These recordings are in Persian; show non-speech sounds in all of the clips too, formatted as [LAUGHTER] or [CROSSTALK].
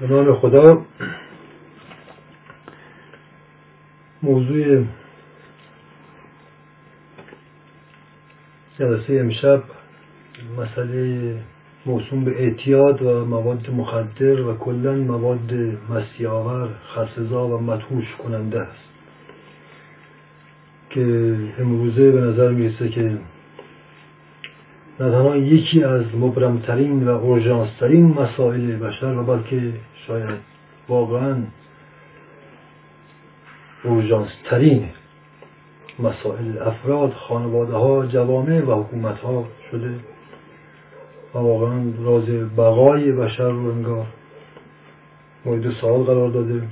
به نام خدا. موضوع جلسه امشب مسئله موسوم به اعتیاد و مواد مخدر و کلا مواد مسیاور خرسزا و مدهوش کننده است. که امروزه به نظر می‌رسه که نه تنها یکی از مبرمترین و اورژانسترین مسائل بشر و بلکه شاید واقعا اورژانسترین مسائل افراد خانواده ها جوامع و حکومت ها شده و واقعا راز بقای بشر رو انگار مورد سوال قرار داده.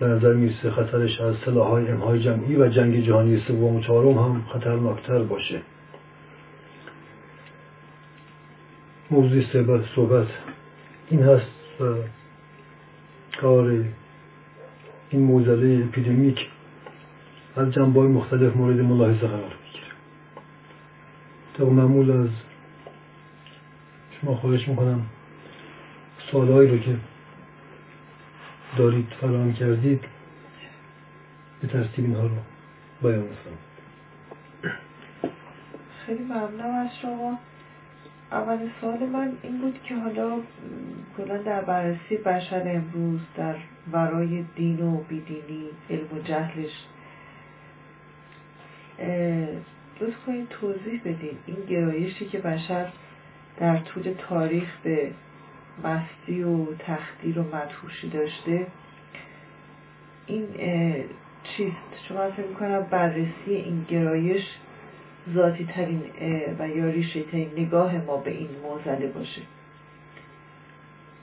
به نظر می‌رسه خطرش از سلاحهای امهای جمعی و جنگ جهانی سوم و چهارم هم خطرناکتر باشه. موضوع صحبت این هست و کار این موزله اپیدمیک از جنبه مختلف مورد ملاحظه قرار می‌گیره. طبق معمول از شما خواهش می‌کنم سوالهایی رو که دارید فراهم کردید به ترتیب اینها رو بیان خیلی ممنونم از شما. اول سوال من این بود که حالا کلا در بررسی بشر امروز در ورای دین و بیدینی علم و جهلش لطف کنید توضیح بدین این گرایشی که بشر در طول تاریخ به مستی و تخدیر و مدهوشی داشته این چیست؟ شما فکر می‌کنم بررسی این گرایش ذاتی ترین و یا ریشه ترین نگاه ما به این موزله باشه.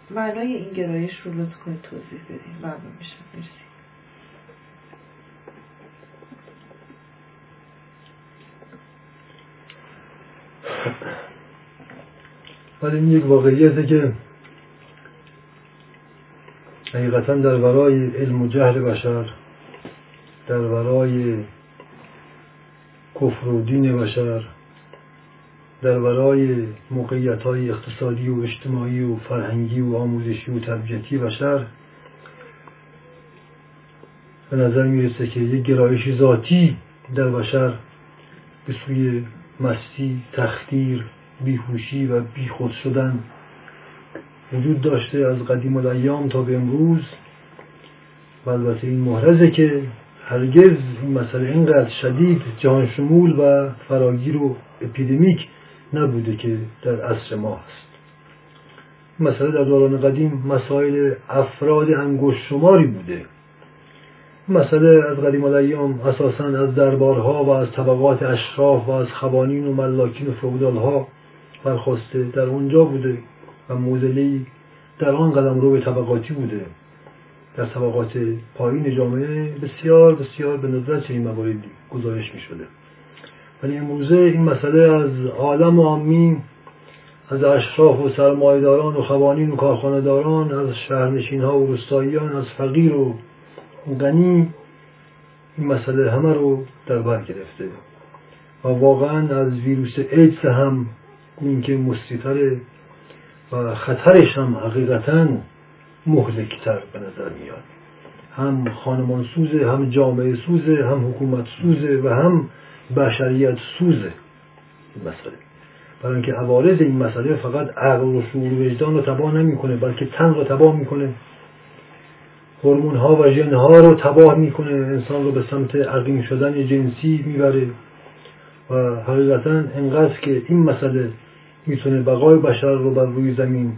معنای این گرایش رو لطف کنید توضیح بدین. ممنون میشم. مرسی. ولی این یک واقعیته که حقیقتا در ورای علم و جهل بشر در ورای کفر و دین بشر در ورای موقعیت های اقتصادی و اجتماعی و فرهنگی و آموزشی و تربیتی بشر به نظر می‌رسه که یک گرایش ذاتی در بشر به سوی مستی، تختیر، بیهوشی و بیخود شدن وجود داشته از قدیم الایام تا به امروز. و البته این محرزه که هرگز این مسئله اینقدر شدید جهان شمول و فراگیر و اپیدمیک نبوده که در عصر ما هست. مسئله در دوران قدیم مسائل افراد انگشت شماری بوده. مسئله از قدیم الایام اساسا از دربارها و از طبقات اشراف و از خوانین و ملاکین و فودالها برخواسته در اونجا بوده و موزلی در آن قدم رو به طبقاتی بوده. در طبقات پایین جامعه بسیار بسیار به ندرت این مواردی گزارش می شده ولی امروزه این مسئله از عالم عامی از اشراف و سرمایداران و خوانین و کارخانهداران از شهرنشین ها و روستاییان از فقیر و غنی این مسئله همه رو در بر گرفته. و واقعا از ویروس ایدز هم این که مستیتره و خطرش هم حقیقتا مهلکتر به نظر میاد. هم خانمان سوزه هم جامعه سوزه هم حکومت سوزه و هم بشریت سوزه. این مسئله. برای اینکه عوارض این مسئله فقط عقل و شعور و وجدان رو تباه نمی‌کنه بلکه تن رو تباه می‌کنه. هورمون ها و ژن ها رو تباه می‌کنه. انسان رو به سمت عقیم شدن جنسی می‌بره. و حقیقتا انقدر که این مسئله می‌تونه بقای بشر رو بر روی زمین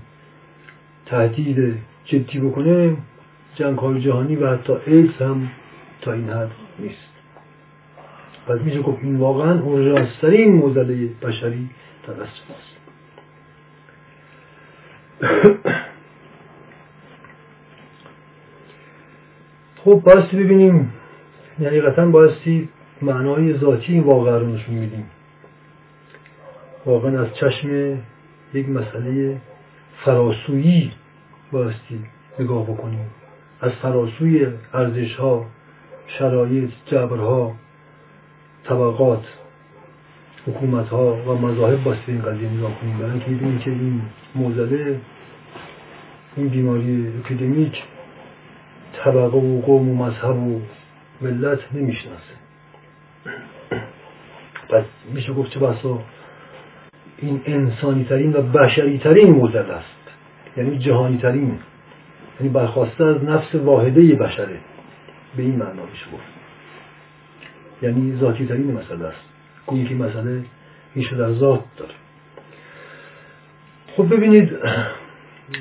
تهدید جدی بکنه جنگ های جهانی و حتی ایدز هم تا این حد نیست. پس میشه گفت این واقعا اورژانسترین موزله بشری دست ماست. [COUGHS] خب بایستی ببینیم. یعنی حقیقتا بایستی معنای ذاتی این واقع رو نشون میدیم. واقعا از چشم یک مسئله فراسویی بایستی نگاه بکنیم. از فراسوی ارزش ها شرایط جبرها طبقات حکومت ها و مذاهب بایستی این قضیه نگاه کنیم. برای اینکه که این موزله این بیماری اپیدمیک طبقه و قوم و مذهب و ملت نمی‌شناسه. پس میشه گفت چه بسا این انسانی ترین و بشری ترین موزل است. یعنی جهانی ترین یعنی برخواسته از نفس واحده بشره. به این معنا میشه گفت. یعنی ذاتی ترین مسئله است. گویی که مسئله ایشو در ذات داره. خب ببینید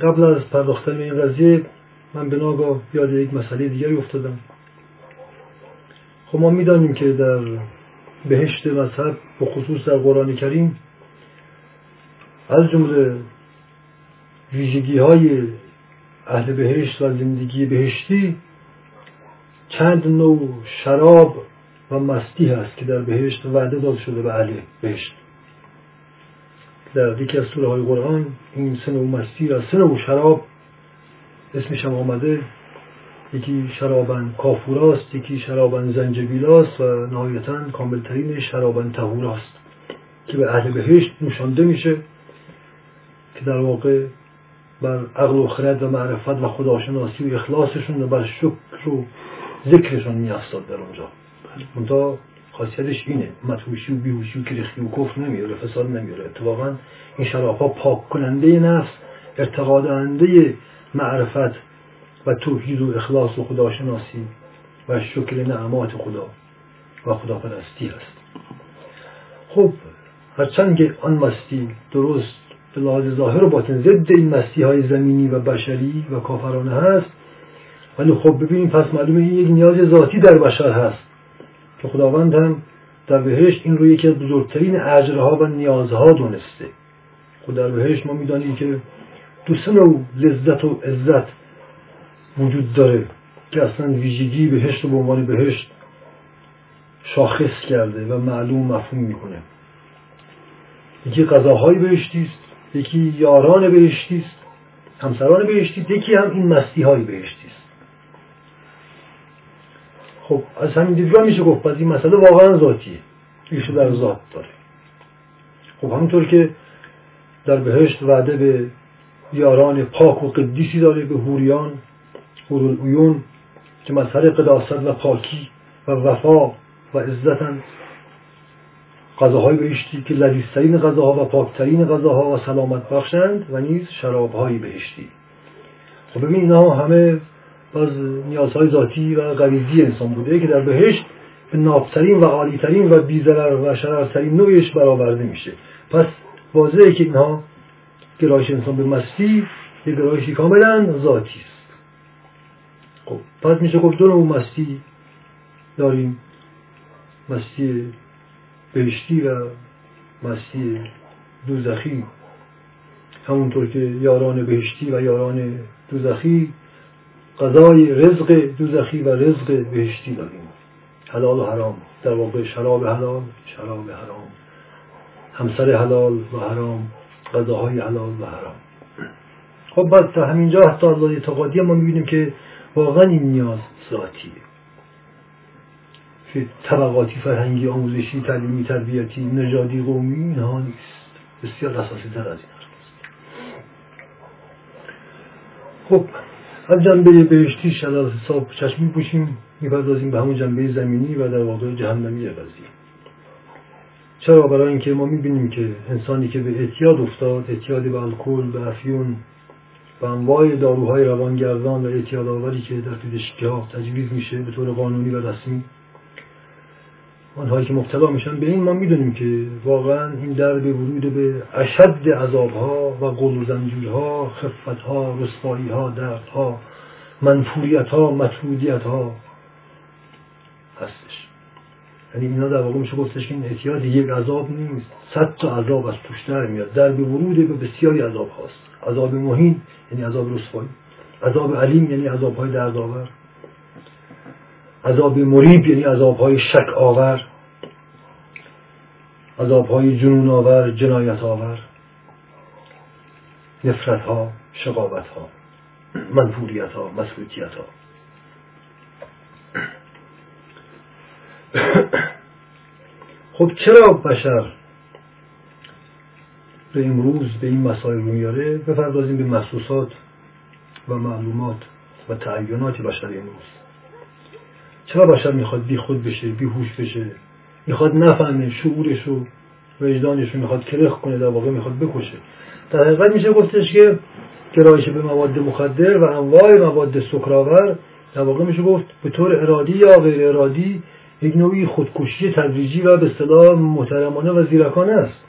قبل از پرداختن به این قضیه من به ناگاه یاد یک مسئله دیگری افتادم. خب ما می‌دانیم که در بهشت مذهب و خصوص در قرآن کریم از جمله ویژگی های اهل بهشت و زندگی بهشتی چند نوع شراب و مستی هست که در بهشت وعده داده شده به اهل بهشت. در یکی از سوره های قرآن این سه نوع مستی و سه نوع شراب اسمش هم آمده. یکی شرابن کافوراست یکی شرابن زنجبیلاست و نهایتا کاملترین شرابن تهوراست که به اهل بهشت نوشانده میشه که در واقع بر عقل و خرد و معرفت و خداشناسی و اخلاصشون و بر شکر و ذکرشون میافتاد در اونجا. منتها خاصیتش اینه. متوشی و بیهوشی و کرخی و کفر نمیاره فساد نمیاره اتفاقا این شراب ها پاک کننده نفس ارتقا دهنده معرفت و توحید و اخلاص و خداشناسی و شکر نعمات خدا و خداپرستی هست. خب هرچند که آن مستی درست به لحاظ ظاهر و باطن ضد این مستی های زمینی و بشری و کافرانه هست. ولی خب ببینیم پس معلومه این یک نیاز ذاتی در بشر هست که خداوند هم در بهشت این رو یکی از بزرگترین اجرها و نیازها دونسته. خود در بهشت ما می‌دانیم که دو سه نوع لذت و عزت وجود داره که اصلا ویژگی بهشت رو به عنوان بهشت شاخص کرده و معلوم مفهوم می‌کنه. یکی غذاهای بهشتی است. یکی یاران بهشتی است همسران بهشتی یکی هم این مستی های بهشتی است. خب از همین دیدگاه میشه گفت پس این مسئله واقعا ذاتیه. ایشو در ذات داره. خب همونطور که در بهشت وعده به یاران پاک و قدیسی داره به هوریان هورالعیون که مظهر قداست و پاکی و وفا و عزتن غذاهای بهشتی که لذیذترین غذاها و پاکترین غذاها و سلامت بخشند و نیز شرابهای بهشتی خب ببین اینها همه باز نیازهای ذاتی و غریزی انسان بوده که در بهشت به نابترین و عالیترین و بیزرر و شررترین نوعش برآورده میشه. پس واضحه که اینها گرایش انسان به مستی یک گرایشی کاملا ذاتی است. خب پس میشه گفت دو نوع مستی داریم. مستی بهشتی و مستی دوزخی. همونطور که یاران بهشتی و یاران دوزخی غذای رزق دوزخی و رزق بهشتی داریم. حلال و حرام. در واقع شراب حلال شراب حرام. همسر حلال و حرام غذاهای حلال و حرام. خب بعد تا همینجا حتی از اعتقادی ما می‌بینیم که واقعا این نیاز ذاتیه. طبقاتی فرهنگی آموزشی تعلیمی تربیتی نژادی قومی اینها نیست. بسیار اساسی تر از این. خب از جنبه بهشتی از حساب چشمی پوشیم می‌پردازیم به همون جنبه زمینی و در واقع جهنمی قضیه. چرا؟ برای اینکه ما می‌بینیم که انسانی که به اعتیاد افتاد اعتیاد به الکل به افیون و انواع داروهای روانگردان و اعتیاد آوری که در پزشکی ها تجویز میشه به طور قانونی و رسمی آنهایی که مبتلا میشن به این ما می‌دونیم که واقعا این در به ورود به اشد عذابها و قل و زنجیرها خفتها رسواییها دردها منفوریتها مطرودیتها هستش. یعنی اینا در واقع میشه گفتش که این اعتیاد یک عذاب نیست. صد تا عذاب از توش در میاد. در به ورود به بسیاری عذاب هاست عذاب مهین یعنی عذاب رسوایی. عذاب علیم یعنی عذاب های دردآور. عذاب مریب یعنی عذاب های شک آور عذاب های جنون آور جنایت آور نفرت ها شقابت ها منفوریت ها مسئولیت ها خب چرا بشر به امروز به این مسائل رو میاره؟ بپردازیم به محسوسات و معلومات و تعینات بشر امروز. چرا بشر می‌خواد بی خود بشه بی هوش بشه؟ می‌خواد نفهمه شعورش رو وجدانش رو می‌خواد کرخ کنه در واقع می‌خواد بکشه. در حقیقت میشه گفتش که گرایش به مواد مخدر و انواع مواد سکرآور در واقع میشه گفت به طور ارادی یا غیر ارادی یک نوعی خودکشی تدریجی و به اصطلاح محترمانه و زیرکانه است.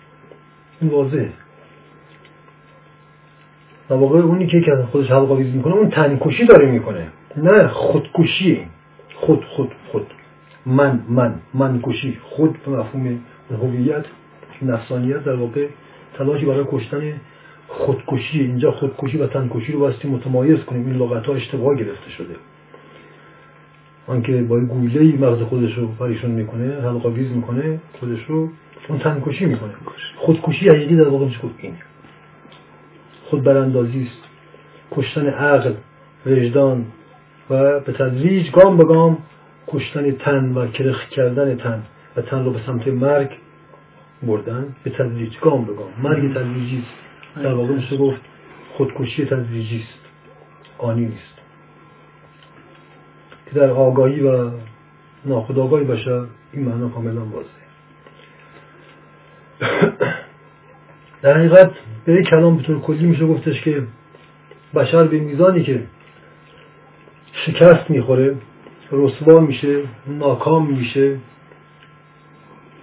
این واضحه. در واقع اونی که خودش حلقاویز می‌کنه اون تنکشی داره می‌کنه. نه خودکشی. خود خود خود. من من من کشی. خود به مفهوم هویت نفسانیت در واقع تلاشی برای کشتن خودکشی. اینجا خودکشی و تنکشی رو باستی متمایز کنیم. این لغت ها اشتباه گرفته شده. آنکه با گویله مغز خودش رو پریشون می‌کنه حلقاویز می‌کنه خودش رو اون تنکشی می‌کنه. خودکشی حقیقی در واقع میشه اینه خود براندازی است. کشتن عقل وجدان و به تدریج گام به گام کشتن تن و کرخ کردن تن و تن رو به سمت مرگ بردن. به تدریج گام به گام. مرگ تدریجی است. در واقع میشه گفت خودکشی تدریجی است. آنی نیست. که در آگاهی و ناخودآگاهی باشه این معنا کاملا واضحه. [COUGHS] در حقیقت به کلام به طور کلی میشه گفتش که بشر به میزانی که شکست می‌خوره رسوا میشه ناکام میشه.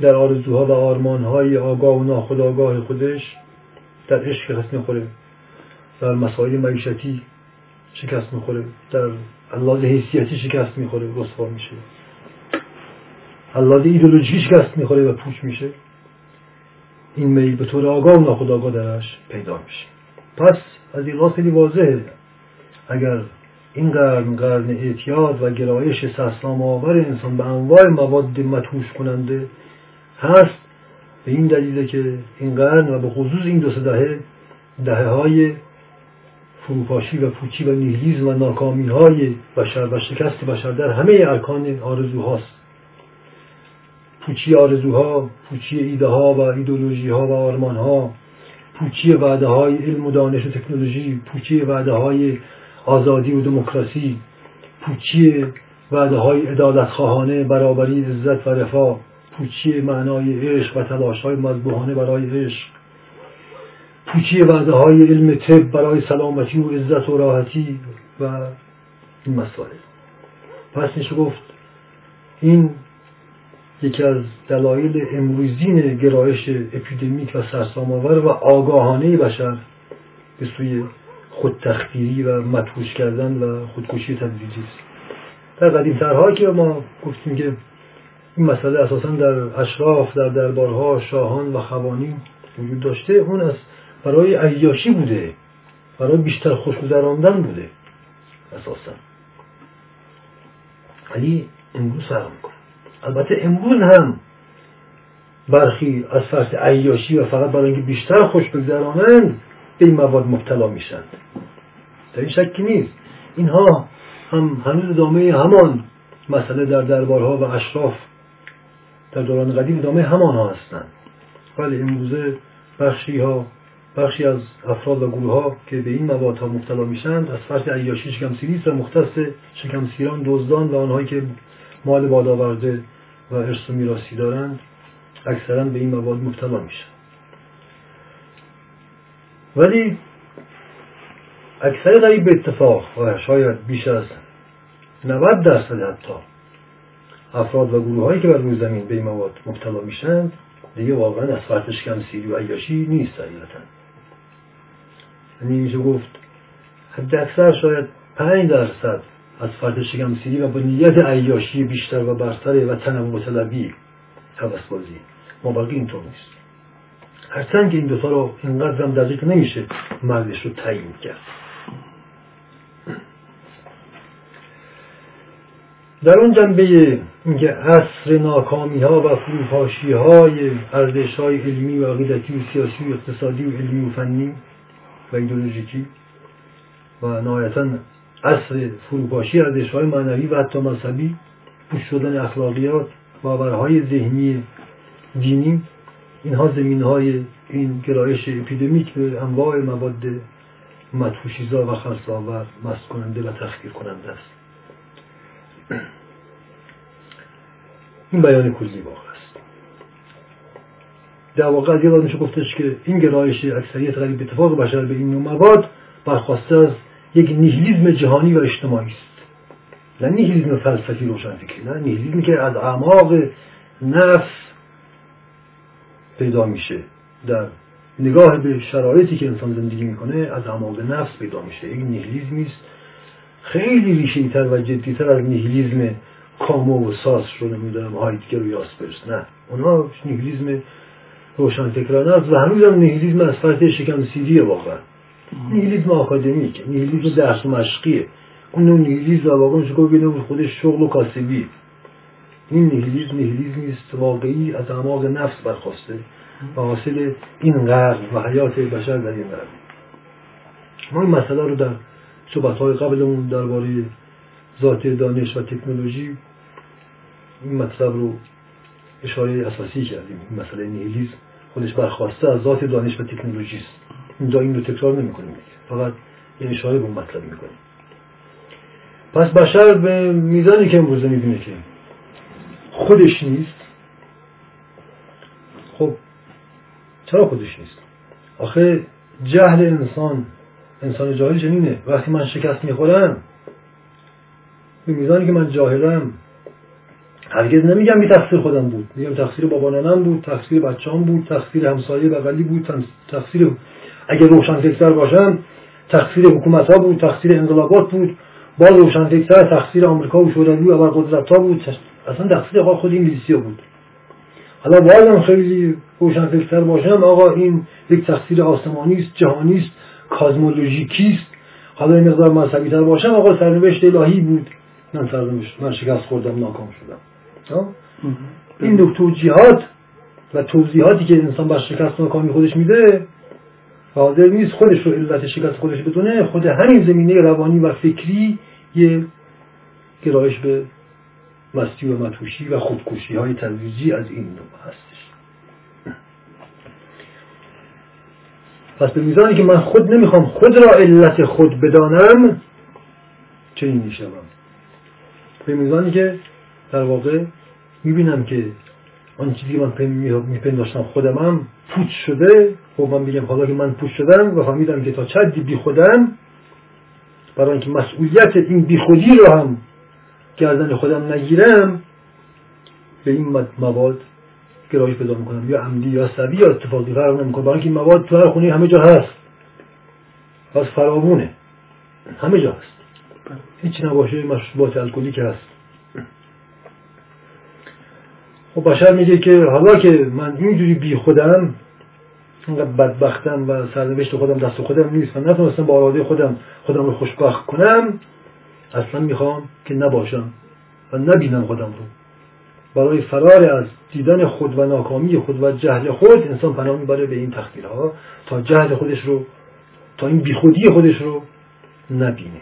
در آرزوها و آرمانهای آگاه و ناخودآگاه خودش در عشق شکست می‌خوره. در مسائل معیشتی شکست می‌خوره. در الله حیثیتی شکست می‌خوره رسوا میشه. الله ایدولوژی شکست می‌خوره و پوچ میشه. این میل به طور آگاه و ناخودآگاه درش پیدا میشه. پس از این خیلی واضحه. اگر این قرن قرن اعتیاد و گرایش سرسام آور انسان به انواع مواد متوش کننده هست. به این دلیله که این قرن و به خصوص این دو دهه دهه های فروپاشی و پوچی و نیهیلیزم و ناکامی های بشر و شکست بشر در همه ارکان آرزوهاست. پوچی آرزوها پوچی ایده ها و ایدولوژی ها و آرمان ها پوچی وعده های علم و دانش و تکنولوژی پوچی وعده های آزادی و دموکراسی پوچی وعده های ادالت خواهانه برابری عزت و رفاه پوچی معنای عشق و تلاش های مذبوحانه برای عشق پوچی وعده های علم طب برای سلامتی و عزت و راحتی و این مسائل. پس میشه گفت این یکی از دلایل امروزین گرایش اپیدمیک و سرسام‌آور و آگاهانه بشر به سوی خود تخدیری و مدهوش کردن و خودکشی تدریجی است در قدیم ترها که ما گفتیم که این مسئله اساسا در اشراف در دربارها شاهان و خوانین وجود داشته اون از برای عیاشی بوده. برای بیشتر خوشگذراندن بوده اساسا. ولی امروز فرق می‌کنه. البته امروز هم برخی از فرس عیاشی و فقط برای اینکه بیشتر خوش بگذرانند به این مواد مبتلا میشند در این شکی نیست. اینها هم هنوز ادامه همان مسئله در دربارها و اشراف در دوران قدیم ادامه همان ها هستند. ولی امروزه بخشی ها بخشی از افراد و گروه ها که به این مواد ها مبتلا میشند از فرض عیاشی شکمسیری و مختص شکمسیران دزدان و آنهایی که مال بالاورده و ارث و میراثی دارند اکثرا به این مواد مبتلا میشن ولی اکثر قریب به اتفاق و شاید بیش از 90 درصد حتی افراد و گروه هایی که بر روی زمین به این مواد مبتلا میشند دیگه واقعا از فرط سیری و عیاشی نیست حقیقتا. یعنی میشه گفت حد اکثر شاید پنج درصد از فرد سیری و با نیت عیاشی بیشتر و برتر و تنوع طلبی حوث بازی ما اینطور نیست. هرچند که این دوتا رو اینقدر هم دقیق نمیشه مردش رو تعیین کرد. در اون جنبه اینکه عصر ناکامی ها و فروپاشی های ارزش های علمی و عقیدتی و سیاسی و اقتصادی و علمی و فنی و ایدولوژیکی و نهایتا عصر فروپاشی ارزش های معنوی و حتی مذهبی پوش شدن اخلاقیات باورهای ذهنی دینی اینها زمین های این گرایش اپیدمیک به انواع مواد مدهوشیزا و خلصاور مست کننده و تخدیر کننده است. [CLEARS THROAT] این بیان کلی واقع است. در واقع یه میشه گفتش که این گرایش اکثریت غریب اتفاق بشر به این مواد برخواسته از یک نیهیلیزم جهانی و اجتماعی است. نه نیهیلیزم فلسفی روشنفکری نه نیهیلیزمی که از اعماق نفس پیدا میشه. در نگاه به شرایطی که انسان زندگی می‌کنه از اعماق نفس پیدا میشه. یک نیهیلیزمی است خیلی ریشه‌ای تر و جدیتر از نیهیلیزم کامو و سارتر و نمی‌دونم هایدگر و یاسپرس نه اونا نیهیلیزم روشنفکرانه است و هنوز هم نیهیلیزم از فرط شکم سیریه واقعا. نیهیلیزم آکادمیک نیهیلیزم درس و مشقیه. اون نیهیلیزم واقعا میشه خودش شغل و کاسبی. این نیهیلیزم نیهیلیزمی است واقعی از اعماق نفس برخاسته و حاصل این غرق و حیات بشر در این غرق. ما این مسئله رو در صحبت های قبلمون درباره ذات دانش و تکنولوژی این مطلب رو اشاره اساسی کردیم. این مسئله نیهیلیزم خودش برخواسته از ذات دانش و تکنولوژی است. اینجا این رو تکرار نمی کنیم فقط این اشاره به اون مطلب می‌کنیم. پس بشر به میزانی که امروزه می‌بینه که خودش نیست. خب چرا خودش نیست؟ آخه جهل انسان انسان جاهل چنینه. وقتی من شکست می‌خورم به میزانی که من جاهلم هرگز نمیگم بی تقصیر خودم بود. میگم تقصیر بابا ننم بود تقصیر بچه‌ام بود تقصیر همسایه بغلی بود تقصیر اگر روشن باشم تقصیر حکومت ها بود تقصیر انقلابات بود. با روشن تقصیر آمریکا و شوروی و قدرت ها بود. اصلا تقصیر خود انگلیسی بود. حالا بازم خیلی روشن فکرتر باشم آقا این یک تقصیر آسمانی است جهانی کازمولوژیکی است حالا این مقدار مذهبی تر باشم آقا سرنوشت الهی بود. من سرنوشت من شکست خوردم ناکام شدم. این نوع توجیهات و توضیحاتی که انسان بر شکست ناکامی خودش میده حاضر نیست خودش رو علت شکست خودش بدونه. خود همین زمینه روانی و فکری یه گرایش به مستی و متوشی و خودکشی های تدریجی از این نوع هستش. پس به میزانی که من خود نمی‌خوام خود را علت خود بدانم چنین می‌شوم؟ به میزانی که در واقع می‌بینم که آن چیزی من میپنداشتم خودمم پوچ شده خب من بگم حالا که من پوچ شدم و فهمیدم که تا چدی بی خودم برای اینکه مسئولیت این بی خودی رو هم گردن خودم نگیرم به این مواد گرایش پیدا می‌کنم یا عمدی یا سبی یا اتفاقی فرق نمی‌کنه. برای اینکه این مواد تو هر خونه همه جا هست. پس فراوونه. همه جا هست. هیچ نباشه مشروبات الکلی که هست. خب بشر میگه که حالا که من اینجوری بی خودم اینقدر بدبختم و سرنوشت خودم دست خودم نیست و نتونستم با اراده خودم خودم رو خوشبخت کنم اصلا می‌خوام که نباشم و نبینم خودم رو. برای فرار از دیدن خود و ناکامی خود و جهل خود انسان پناه می‌بره به این تخدیرها تا جهل خودش رو تا این بیخودی خودش رو نبینه.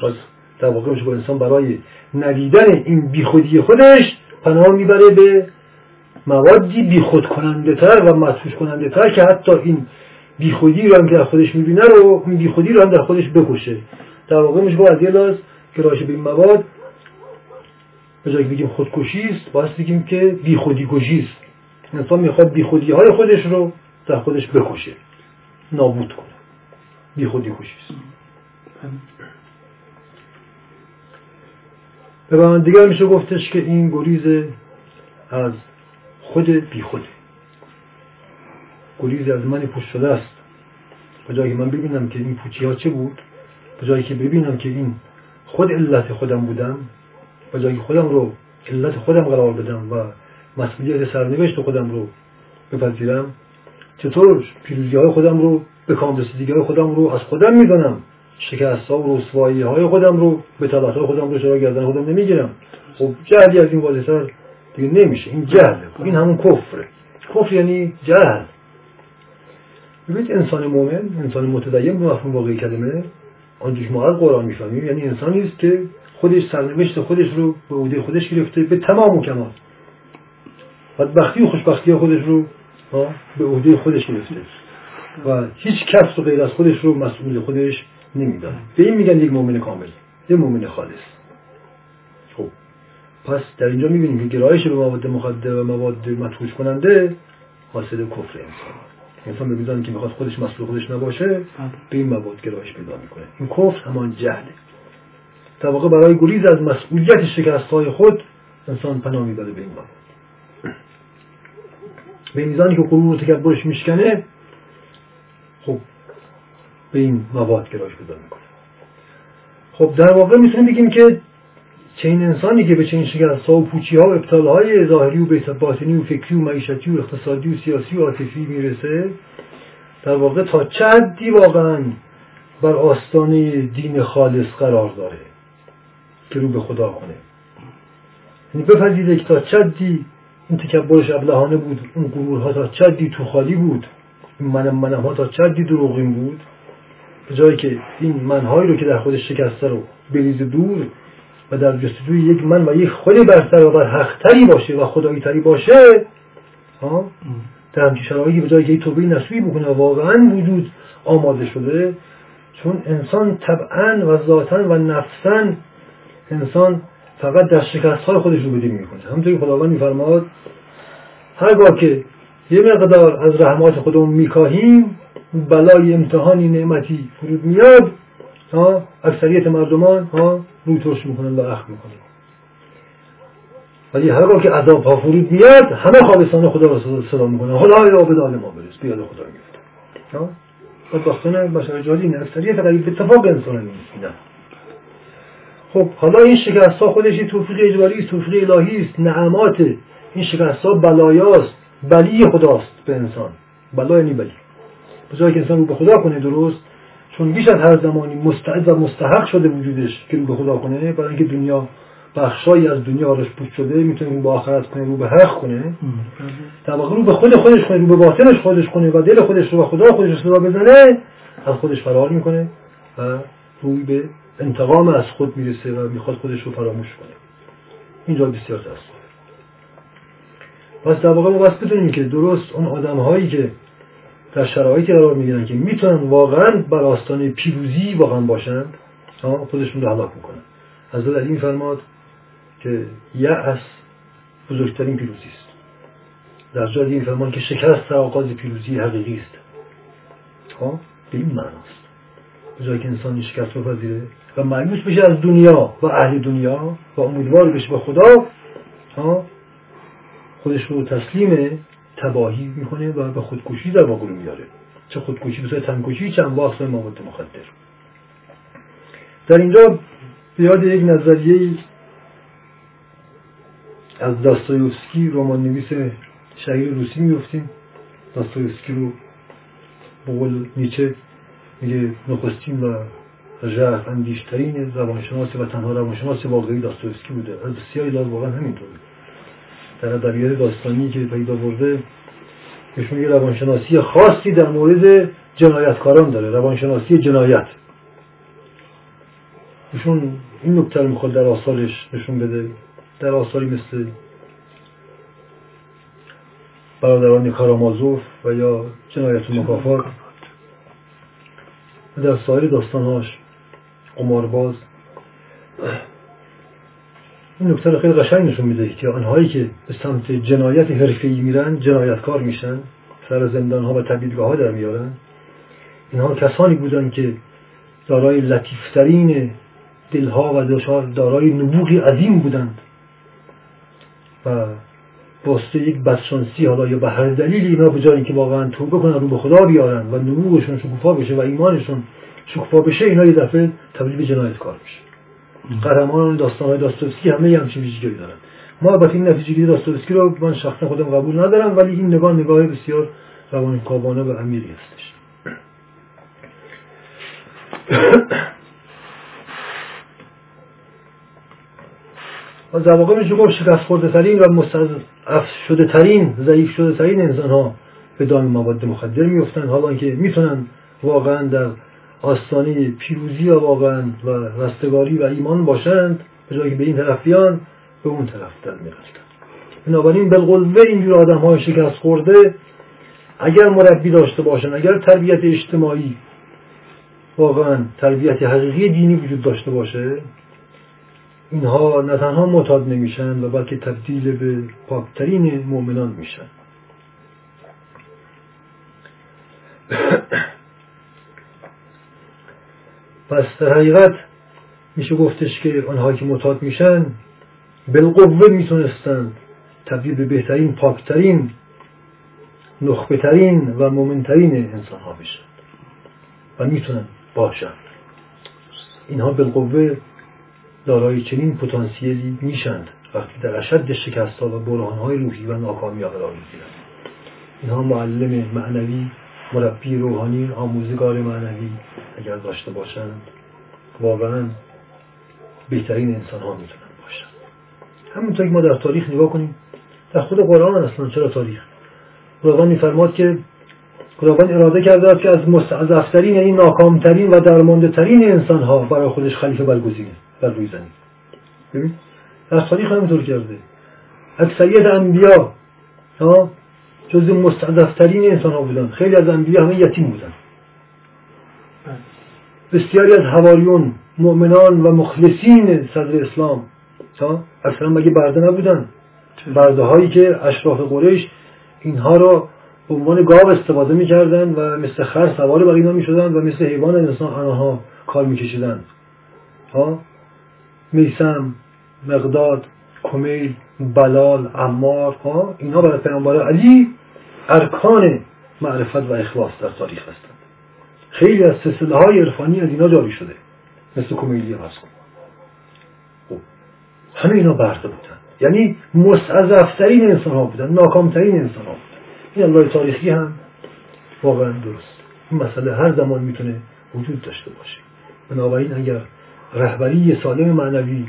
پس در واقع میشه انسان برای ندیدن این بیخودی خودش پناه می‌بره به موادی بیخود کننده تر و مدفوش کننده تر که حتی این بیخودی رو هم که در خودش می‌بینه رو این بیخودی رو هم در خودش بکشه. در واقع میشه از یه راشه به این مواد به جایی بگیم خودکشی است باید بگیم که بیخودی کشی است. انسان می‌خواد بیخودی های خودش رو در خودش بکشه نابود کنه. بیخودی کشی است. به من دیگر میشه گفتش که این گریز از خود بی خوده گریز از من پوش شده است. به جایی من ببینم که این پوچی ها چه بود به جایی که ببینم که این خود علت خودم بودم به جایی خودم رو علت خودم قرار بدم و مسئولیت سرنوشت خودم رو بپذیرم چطور پیروزی های خودم رو به کام رسیدگی های خودم رو از خودم می‌دانم؟ شکست ها و رسوایی های خودم رو به طلعت خودم رو چرا گردن خودم نمی‌گیرم؟ خب جهلی از این واضحتر دیگه نمیشه. این جهله این همون کفره. کفر یعنی جهل. ببینید انسان مؤمن انسان متدین به مفهوم واقعی کلمه آنجوش ما از قرآن می‌فهمیم یعنی انسانی است که خودش سرنوشت خودش رو به عهده خودش گرفته به تمام و کمال. بدبختی و خوشبختی خودش رو به عهده خودش گرفته. و هیچ کس رو غیر از خودش رو مسئول خودش نمیدانه به این میگن یک مؤمن کامل یک مؤمن خالص. خب پس در اینجا می‌بینیم که گرایش به مواد مخدر و مواد مدهوش کننده حاصل کفر انسان. انسان به میزانی که می‌خواد خودش مسئول خودش نباشه بله. به این مواد گرایش پیدا می‌کنه. این کفر همان جهله. در واقع برای گریز از مسئولیت شکست های خود انسان پناه می‌بره به این به میزانی که غرور و تکبرش میشکنه خب به این مواد گرایش پیدا می‌کنه. خب در واقع می‌تونیم بگیم که چنین انسانی که به چنین شکست ها و پوچی ها و ابطال های ظاهری و باطنی و فکری و معیشتی و اقتصادی و سیاسی و عاطفی می‌رسه در واقع تا چه حدی واقعا بر آستانه دین خالص قرار داره؟ که رو به خدا کنه. یعنی بپذیره که تا چدی این تکبرش ابلهانه بود اون غرورها تا چدی تو خالی بود این منم منم ها تا چدی دروغین بود. به جایی که این منهایی رو که در خودش شکسته رو بریز دور و در جستجوی یک من و یک خودی برتر و بر حقتری باشه و خدایی تری باشه ها؟ در همچین شرایطی به جایی که توبه نسوی بکنه و واقعا وجود آماده شده. چون انسان طبعا و ذاتا و نفسا انسان فقط در شکست های خودش رو بدیم می‌کنه همونطور خداوند میفرماد هرگاه که یه مقدار از رحمات خودمون میکاهیم بلای امتحانی نعمتی فرود میاد ها اکثریت مردمان ها روی ترش می‌کنن و اخ می‌کنن. ولی هرگاه که عذاب ها فرود میاد همه خوابستان خدا را صدا می‌کنن. خدا یا به ما برس بیاد خدا میفته بدبختانه بشر جهادی این اکثریت قریب اتفاق انسان نیست. خب حالا این شکست ها خودش توفیق اجباری است توفیق الهی است نعمات. این شکست ها بلایاست بلی خداست به انسان. بلا یعنی بلی. به جایی که انسان رو به خدا کنه درست چون بیش از هر زمانی مستعد و مستحق شده وجودش که رو به خدا کنه برای اینکه دنیا بخشایی از دنیا آرش پوش شده می‌تونه با آخرت کنه رو به حق کنه. در واقع رو به خود خودش کنه رو به باطنش خودش کنه و دل خودش رو به خدا خودش صدا بزنه از خودش فرار می‌کنه و روی به انتقام از خود می‌رسه و می‌خواد خودش رو فراموش کنه. اینجا بسیار دست پس در واقع ما بس بدونیم که درست اون آدم هایی که در شرایطی قرار می‌گیرن که می‌تونن واقعا بر آستانه پیروزی واقعا باشند خودشون رو هلاک می‌کنن. از در این فرماد که یأس بزرگترین پیروزی است. در جای این فرمان که شکست آغاز پیروزی حقیقی است. به این معناست. به جایی که انسان شکست بپذیره و مایوس بشه از دنیا و اهل دنیا و امیدوار بشه به خدا خودش رو تسلیم تباهی می‌کنه و به خودکشی در واقع میاره چه خودکشی؟ به تنکشی چه انواع اقسام مواد مخدر. در اینجا یاد یک نظریه از داستایوفسکی رمان نویس شهیر روسی میفتیم داستایوفسکی رو بقول نیچه میگه نخستین و ژرف اندیشترین روانشناس و تنها روانشناس واقعی داستایوفسکی بوده. از بسیاری لحاظ واقعا همینطوره در ادبیات داستانی که پیدا برده یه روانشناسی خاصی در مورد جنایتکاران داره. روانشناسی جنایت. ایشون این نکته رو می‌خواد در آثارش نشون بده. در آثاری مثل برادران کارامازوف و یا جنایت و مکافات. در سایر داستانهاش قمارباز این نکته رو خیلی قشنگ نشون میده که آنهایی که به سمت جنایت حرفه‌ای میرن جنایتکار میشن سر زندان ها و تبدیلگاه ها در میارن. اینها کسانی بودن که دارای لطیفترین دلها و دارای نبوغی عظیم بودند و باسته یک بدشانسی حالا یا به هر دلیل اینا به جایی که واقعا توبه کنن رو به خدا بیارن و نبوغشون شکوفا بشه و ایمانشون شکوفا بشه اینا یه دفعه تبدیل به جنایتکار میشه. قهرمان داستان های داستوفسکی همه همچین ویژگی دارن. ما البته این نتیجه گیری داستوفسکی رو من شخصا خودم قبول ندارم ولی این نگاه نگاه بسیار روانکاوانه و امیری هستش. [COUGHS] و در واقع میشه گفت شکست خورده ترین و مستضعف شده ترین ضعیف شده ترین انسان ها به دام مواد مخدر میفتن حالا که می‌تونن واقعا در آستانه پیروزی و واقعا و رستگاری و ایمان باشند به جایی به این طرف بیان به اون طرف در می‌رفتن. بنابراین بالقوه اینجور آدم های شکست خورده اگر مربی داشته باشن اگر تربیت اجتماعی واقعا تربیت حقیقی دینی وجود داشته باشه اینها نه تنها معتاد نمیشن و بلکه تبدیل به پاکترین مؤمنان میشن. پس در حقیقت میشه گفتش که آنها که معتاد میشن بالقوه می‌تونستن تبدیل به بهترین پاکترین نخبه ترین و مومنترین انسان ها بشن و می‌تونن باشن. اینها بالقوه دارای چنین پتانسیلی میشند وقتی در اشد شکست و برهان های روحی و ناکامی قرار می‌گیرند اینها معلم معنوی مربی روحانی آموزگار معنوی اگر داشته باشند واقعا بهترین انسان ها می‌تونن باشند همونطور که ما در تاریخ نگاه کنیم در خود قرآن اصلا چرا تاریخ؟ خداوند میفرماد که خداوند اراده کرده است که از مستعضفترین یعنی ناکامترین و درمانده ترین انسان ها برای خودش خلیفه برگزینه بر روی زمین. ببین در تاریخ همینطور کرده. اکثریت انبیا ها جز مستعضفترین انسان ها بودن. خیلی از انبیا همه یتیم بودن. بسیاری از هواریون مؤمنان و مخلصین صدر اسلام اصلا مگه برده نبودن؟ برده هایی که اشراف قریش اینها را به عنوان گاو استفاده می‌کردن و مثل خر سوار بر اینا می‌شدن و مثل حیوان انسان آنها کار میکشیدن. ها؟ میسم مقداد کمیل بلال عمار ها؟ اینا برای پیامبر علی ارکان معرفت و اخلاص در تاریخ هستند. خیلی از سلسله های عرفانی از اینا جاری شده. مثل کمیلی هست خب همه اینا برده بودن. یعنی مستضعفترین انسان ها بودن ناکامترین انسان ها بودن. این الله تاریخی هم واقعا درست. این مسئله هر زمان می‌تونه وجود داشته باشه. بنابراین اگر رهبری سالم معنوی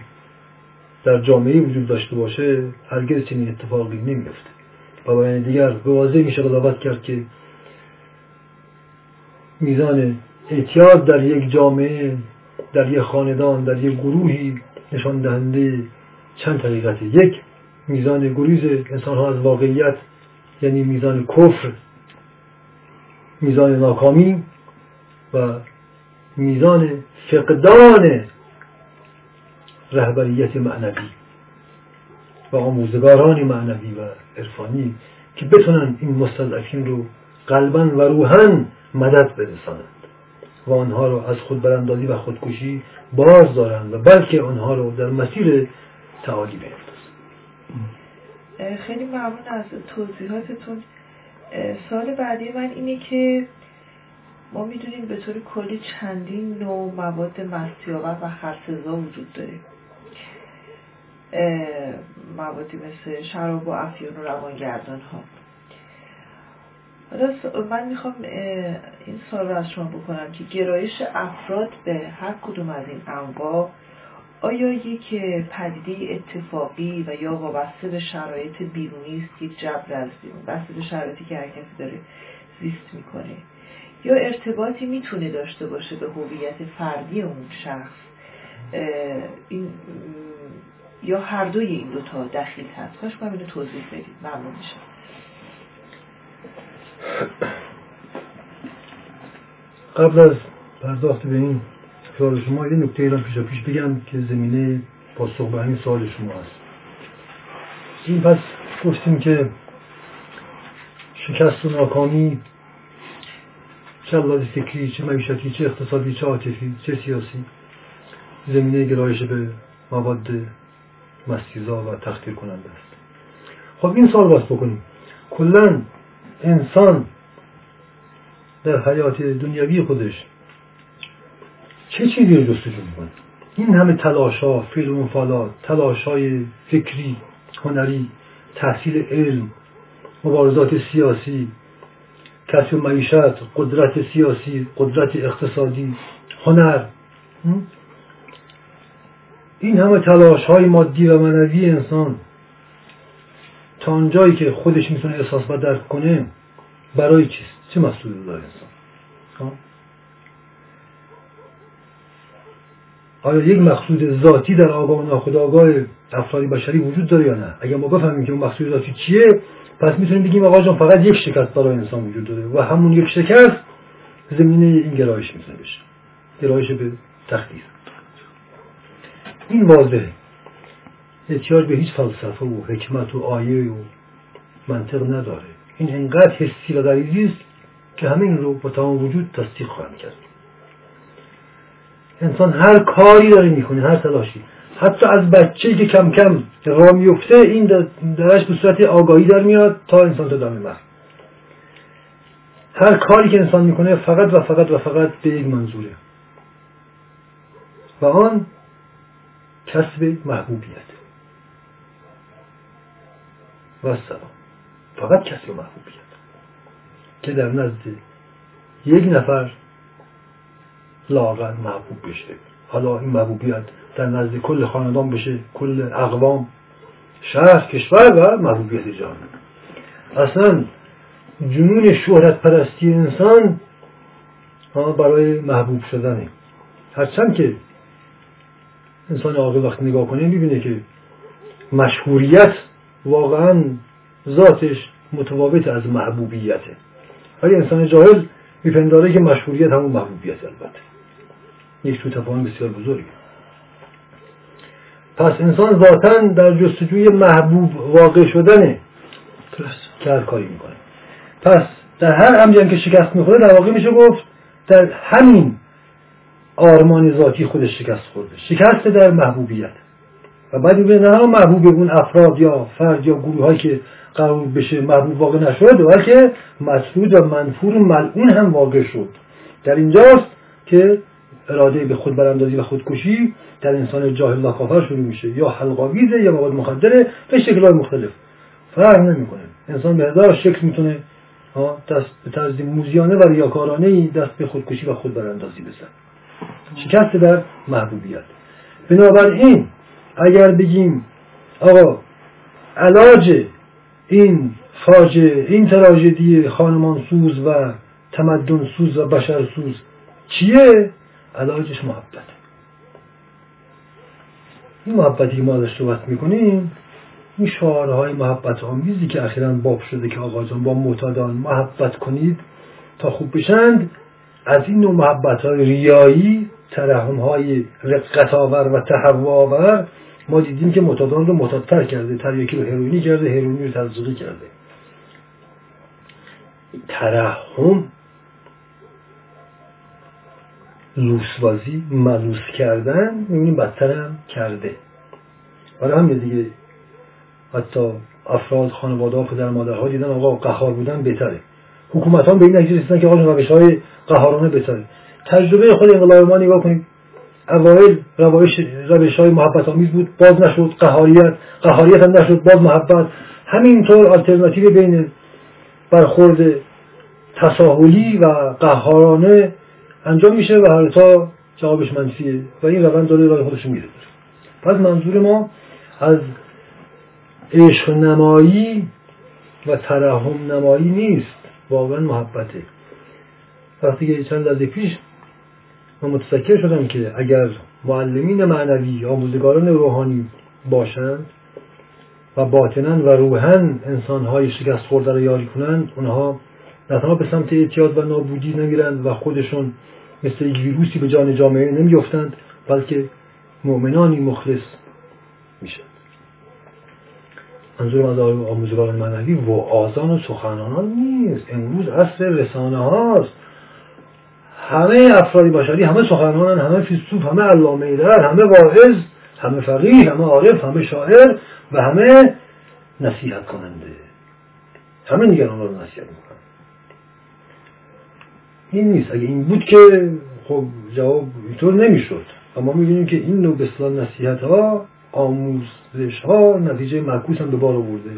در جامعه وجود داشته باشه هرگز چنین اتفاقی نمیفته و دیگر به واضح میشه قضاوت کرد که میزان اعتیاد در یک جامعه در یک خاندان در یک گروهی نشان دهنده چند طریقته. یک میزان گریز انسان ها از واقعیت یعنی میزان کفر میزان ناکامی و میزان فقدان رهبریت معنوی. و آموزگاران معنوی و عرفانی که بتونن این مستضعفین رو قلبا و روحا مدد برسانند و آنها رو از خود براندازی و خودکشی باز دارند و بلکه آنها رو در مسیر تعالی بیندازند خیلی ممنون از توضیحاتتون. سال بعدی من اینه که ما می‌دونیم به طور کلی چندین نوع مواد مستیابر و خرسزا وجود داره. موادی مثل شراب و افیون و روانگردان ها حالا من می‌خوام این سال رو از شما بکنم که گرایش افراد به هر کدوم از این انواع آیا یک پدیده اتفاقی و یا وابسته به شرایط بیرونی است یک جبر از بیرون بسته به شرایطی که هر کسی داره زیست می‌کنه؟ یا ارتباطی می‌تونه داشته باشه به هویت فردی اون شخص؟ این یا هر دوی این دوتا دخیل هست کاش با اینو توضیح بدید ممنون میشم. قبل از پرداخت به این سوال شما یه نکته ایران پیشا پیش بگم که زمینه پاسخ به همین سوال شما هست. این پس گفتیم که شکست و ناکامی چه لحاظ فکری چه معیشتی چه اقتصادی چه عاطفی چه سیاسی زمینه گرایش به مواد مستیزا و تخدیر کننده است خب این سال باز بکنیم کلا انسان در حیات دنیوی خودش چه چیزی رو جستجو می‌کنه این همه تلاش ها فیلم و فالات تلاش های فکری هنری تحصیل علم مبارزات سیاسی کسب معیشت قدرت سیاسی قدرت اقتصادی هنر این همه تلاش های مادی و منوی انسان تا آنجایی که خودش می‌تونه احساس و درک کنه برای چیست؟ چه مسئولی داره انسان؟ آیا یک مقصود ذاتی در آگاه و ناخودآگاه افراد بشری وجود داره یا نه؟ اگر ما بفهمیم که اون مقصود ذاتی چیه پس می‌تونیم بگیم آقا جان فقط یک شکست برای انسان وجود داره و همون یک شکست زمینه این گرایش می‌تونه بشه. گرایش به تخدیر این واضحه. احتیاج به هیچ فلسفه و حکمت و آیه و منطق نداره. این انقدر حسی و است که همین رو با تمام وجود تصدیق خواهم کرد. انسان هر کاری داره می‌کنه هر تلاشی. حتی از بچه که کم کم را میفته این درش به صورت آگاهی در میاد تا انسان تا دم مرد هر کاری که انسان می‌کنه فقط و فقط و فقط به یک منظوره. و آن کسب محبوبیت. و سلام فقط کسب محبوبیت. که در نزد یک نفر لاغر محبوب بشه. حالا این محبوبیت در نزد کل خاندان بشه کل اقوام شهر کشور و محبوبیت جهان. اصلا جنون شهرت پرستی انسان برای محبوب شدنه. هرچند که انسان عاقل وقتی نگاه کنه می‌بینه که مشهوریت واقعا ذاتش متفاوت از محبوبیته. ولی انسان جاهل میپنداره که مشهوریت همون محبوبیت البته. یک تو تفاهم بسیار بزرگی پس انسان ذاتا در جستجوی محبوب واقع شدنه که هر کاری می‌کنه. پس در هر امری که شکست می‌خوره در واقع میشه گفت در همین آرمان ذاتی خودش شکست خورده. شکست در محبوبیت. و بعد می‌بینه نه محبوب اون افراد یا فرد یا گروه هایی که قرار بشه محبوب واقع نشد بلکه مسعود و منفور و ملعون هم واقع شد. در اینجاست که اراده به خود براندازی و خودکشی در انسان جاهل و کافر شروع میشه. یا حلقاویزه یا مواد مخدره به شکلهای مختلف. فرق نمی‌کنه. انسان به هزار شکل می‌تونه دست به طرز موزیانه و ریاکارانه دست به خودکشی و خود براندازی بزن شکست در محبوبیت. بنابراین اگر بگیم آقا علاج این فاجعه این تراژدی خانمان سوز و تمدن سوز و بشر سوز چیه؟ علاجش محبت این محبتی که ما ازش صحبت می‌کنیم این شعارهای محبت آمیزی که اخیرا باب شده که آقا جان با معتادان محبت کنید تا خوب بشند از این نوع محبت های ریایی ترحم های رقت آور و تهوع آور ما دیدیم که معتادان رو معتادتر کرده. تریاکی رو هروینی کرده هروینی رو تزریقی کرده. ترحم لوسبازی ملوس کردن می‌بینیم بدتر هم کرده. برای همین دیگه. حتی افراد خانواده ها پدر مادرها دیدن آقا قهار بودن بهتره. حکومت ها به این نتیجه رسیدن که آقا روش های قهارانه بهتره. تجربه خود انقلاب ما نگاه کنید اوایل روش روش های محبت آمیز بود باز نشد قهاریت قهاریت هم نشد باز محبت. همینطور آلترناتیو بین برخورد تساهلی و قهارانه انجام میشه و هر تا جوابش منفیه و این روند داره راه خودش میره پس منظور ما از عشق نمایی و ترحم نمایی نیست. واقعا محبته. وقتی که چند لحظه پیش من متذکر شدم که اگر معلمین معنوی آموزگاران روحانی باشند و باطنا و روحا انسانهای شکست خورده را یاری کنند اونها نه تنها به سمت اعتیاد و نابودی نمیرند و خودشون مثل یک ویروسی به جان جامعه نمیفتند بلکه مؤمنانی مخلص میشن. منظور از آموزگاران معنوی و آزان و سخنانان نیست. امروز اصل رسانه هاست. همه افراد بشری همه سخنانان همه فیلسوف همه علامه در همه واعظ همه فقیه همه عارف همه شاعر و همه نصیحت کننده. همه نگران رو نصیحت می‌کنن. این نیست. اگه این بود که خب جواب اینطور نمی‌شد. اما می‌بینیم که این نوع بسیار نصیحت ها آموزش ها نتیجه معکوس هم به بار آورده.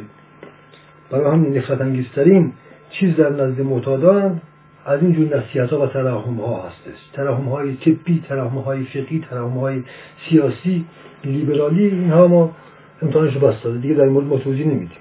برای همین نفرت انگیزترین چیز در نزد معتادان از این جور نصیحت ها و ترحم ها هستش. ترحم های طبی ترحم های فقی ترحم های سیاسی لیبرالی اینها ما امتحانش رو بستاده دیگه در مورد ما توضیح نمیدیم.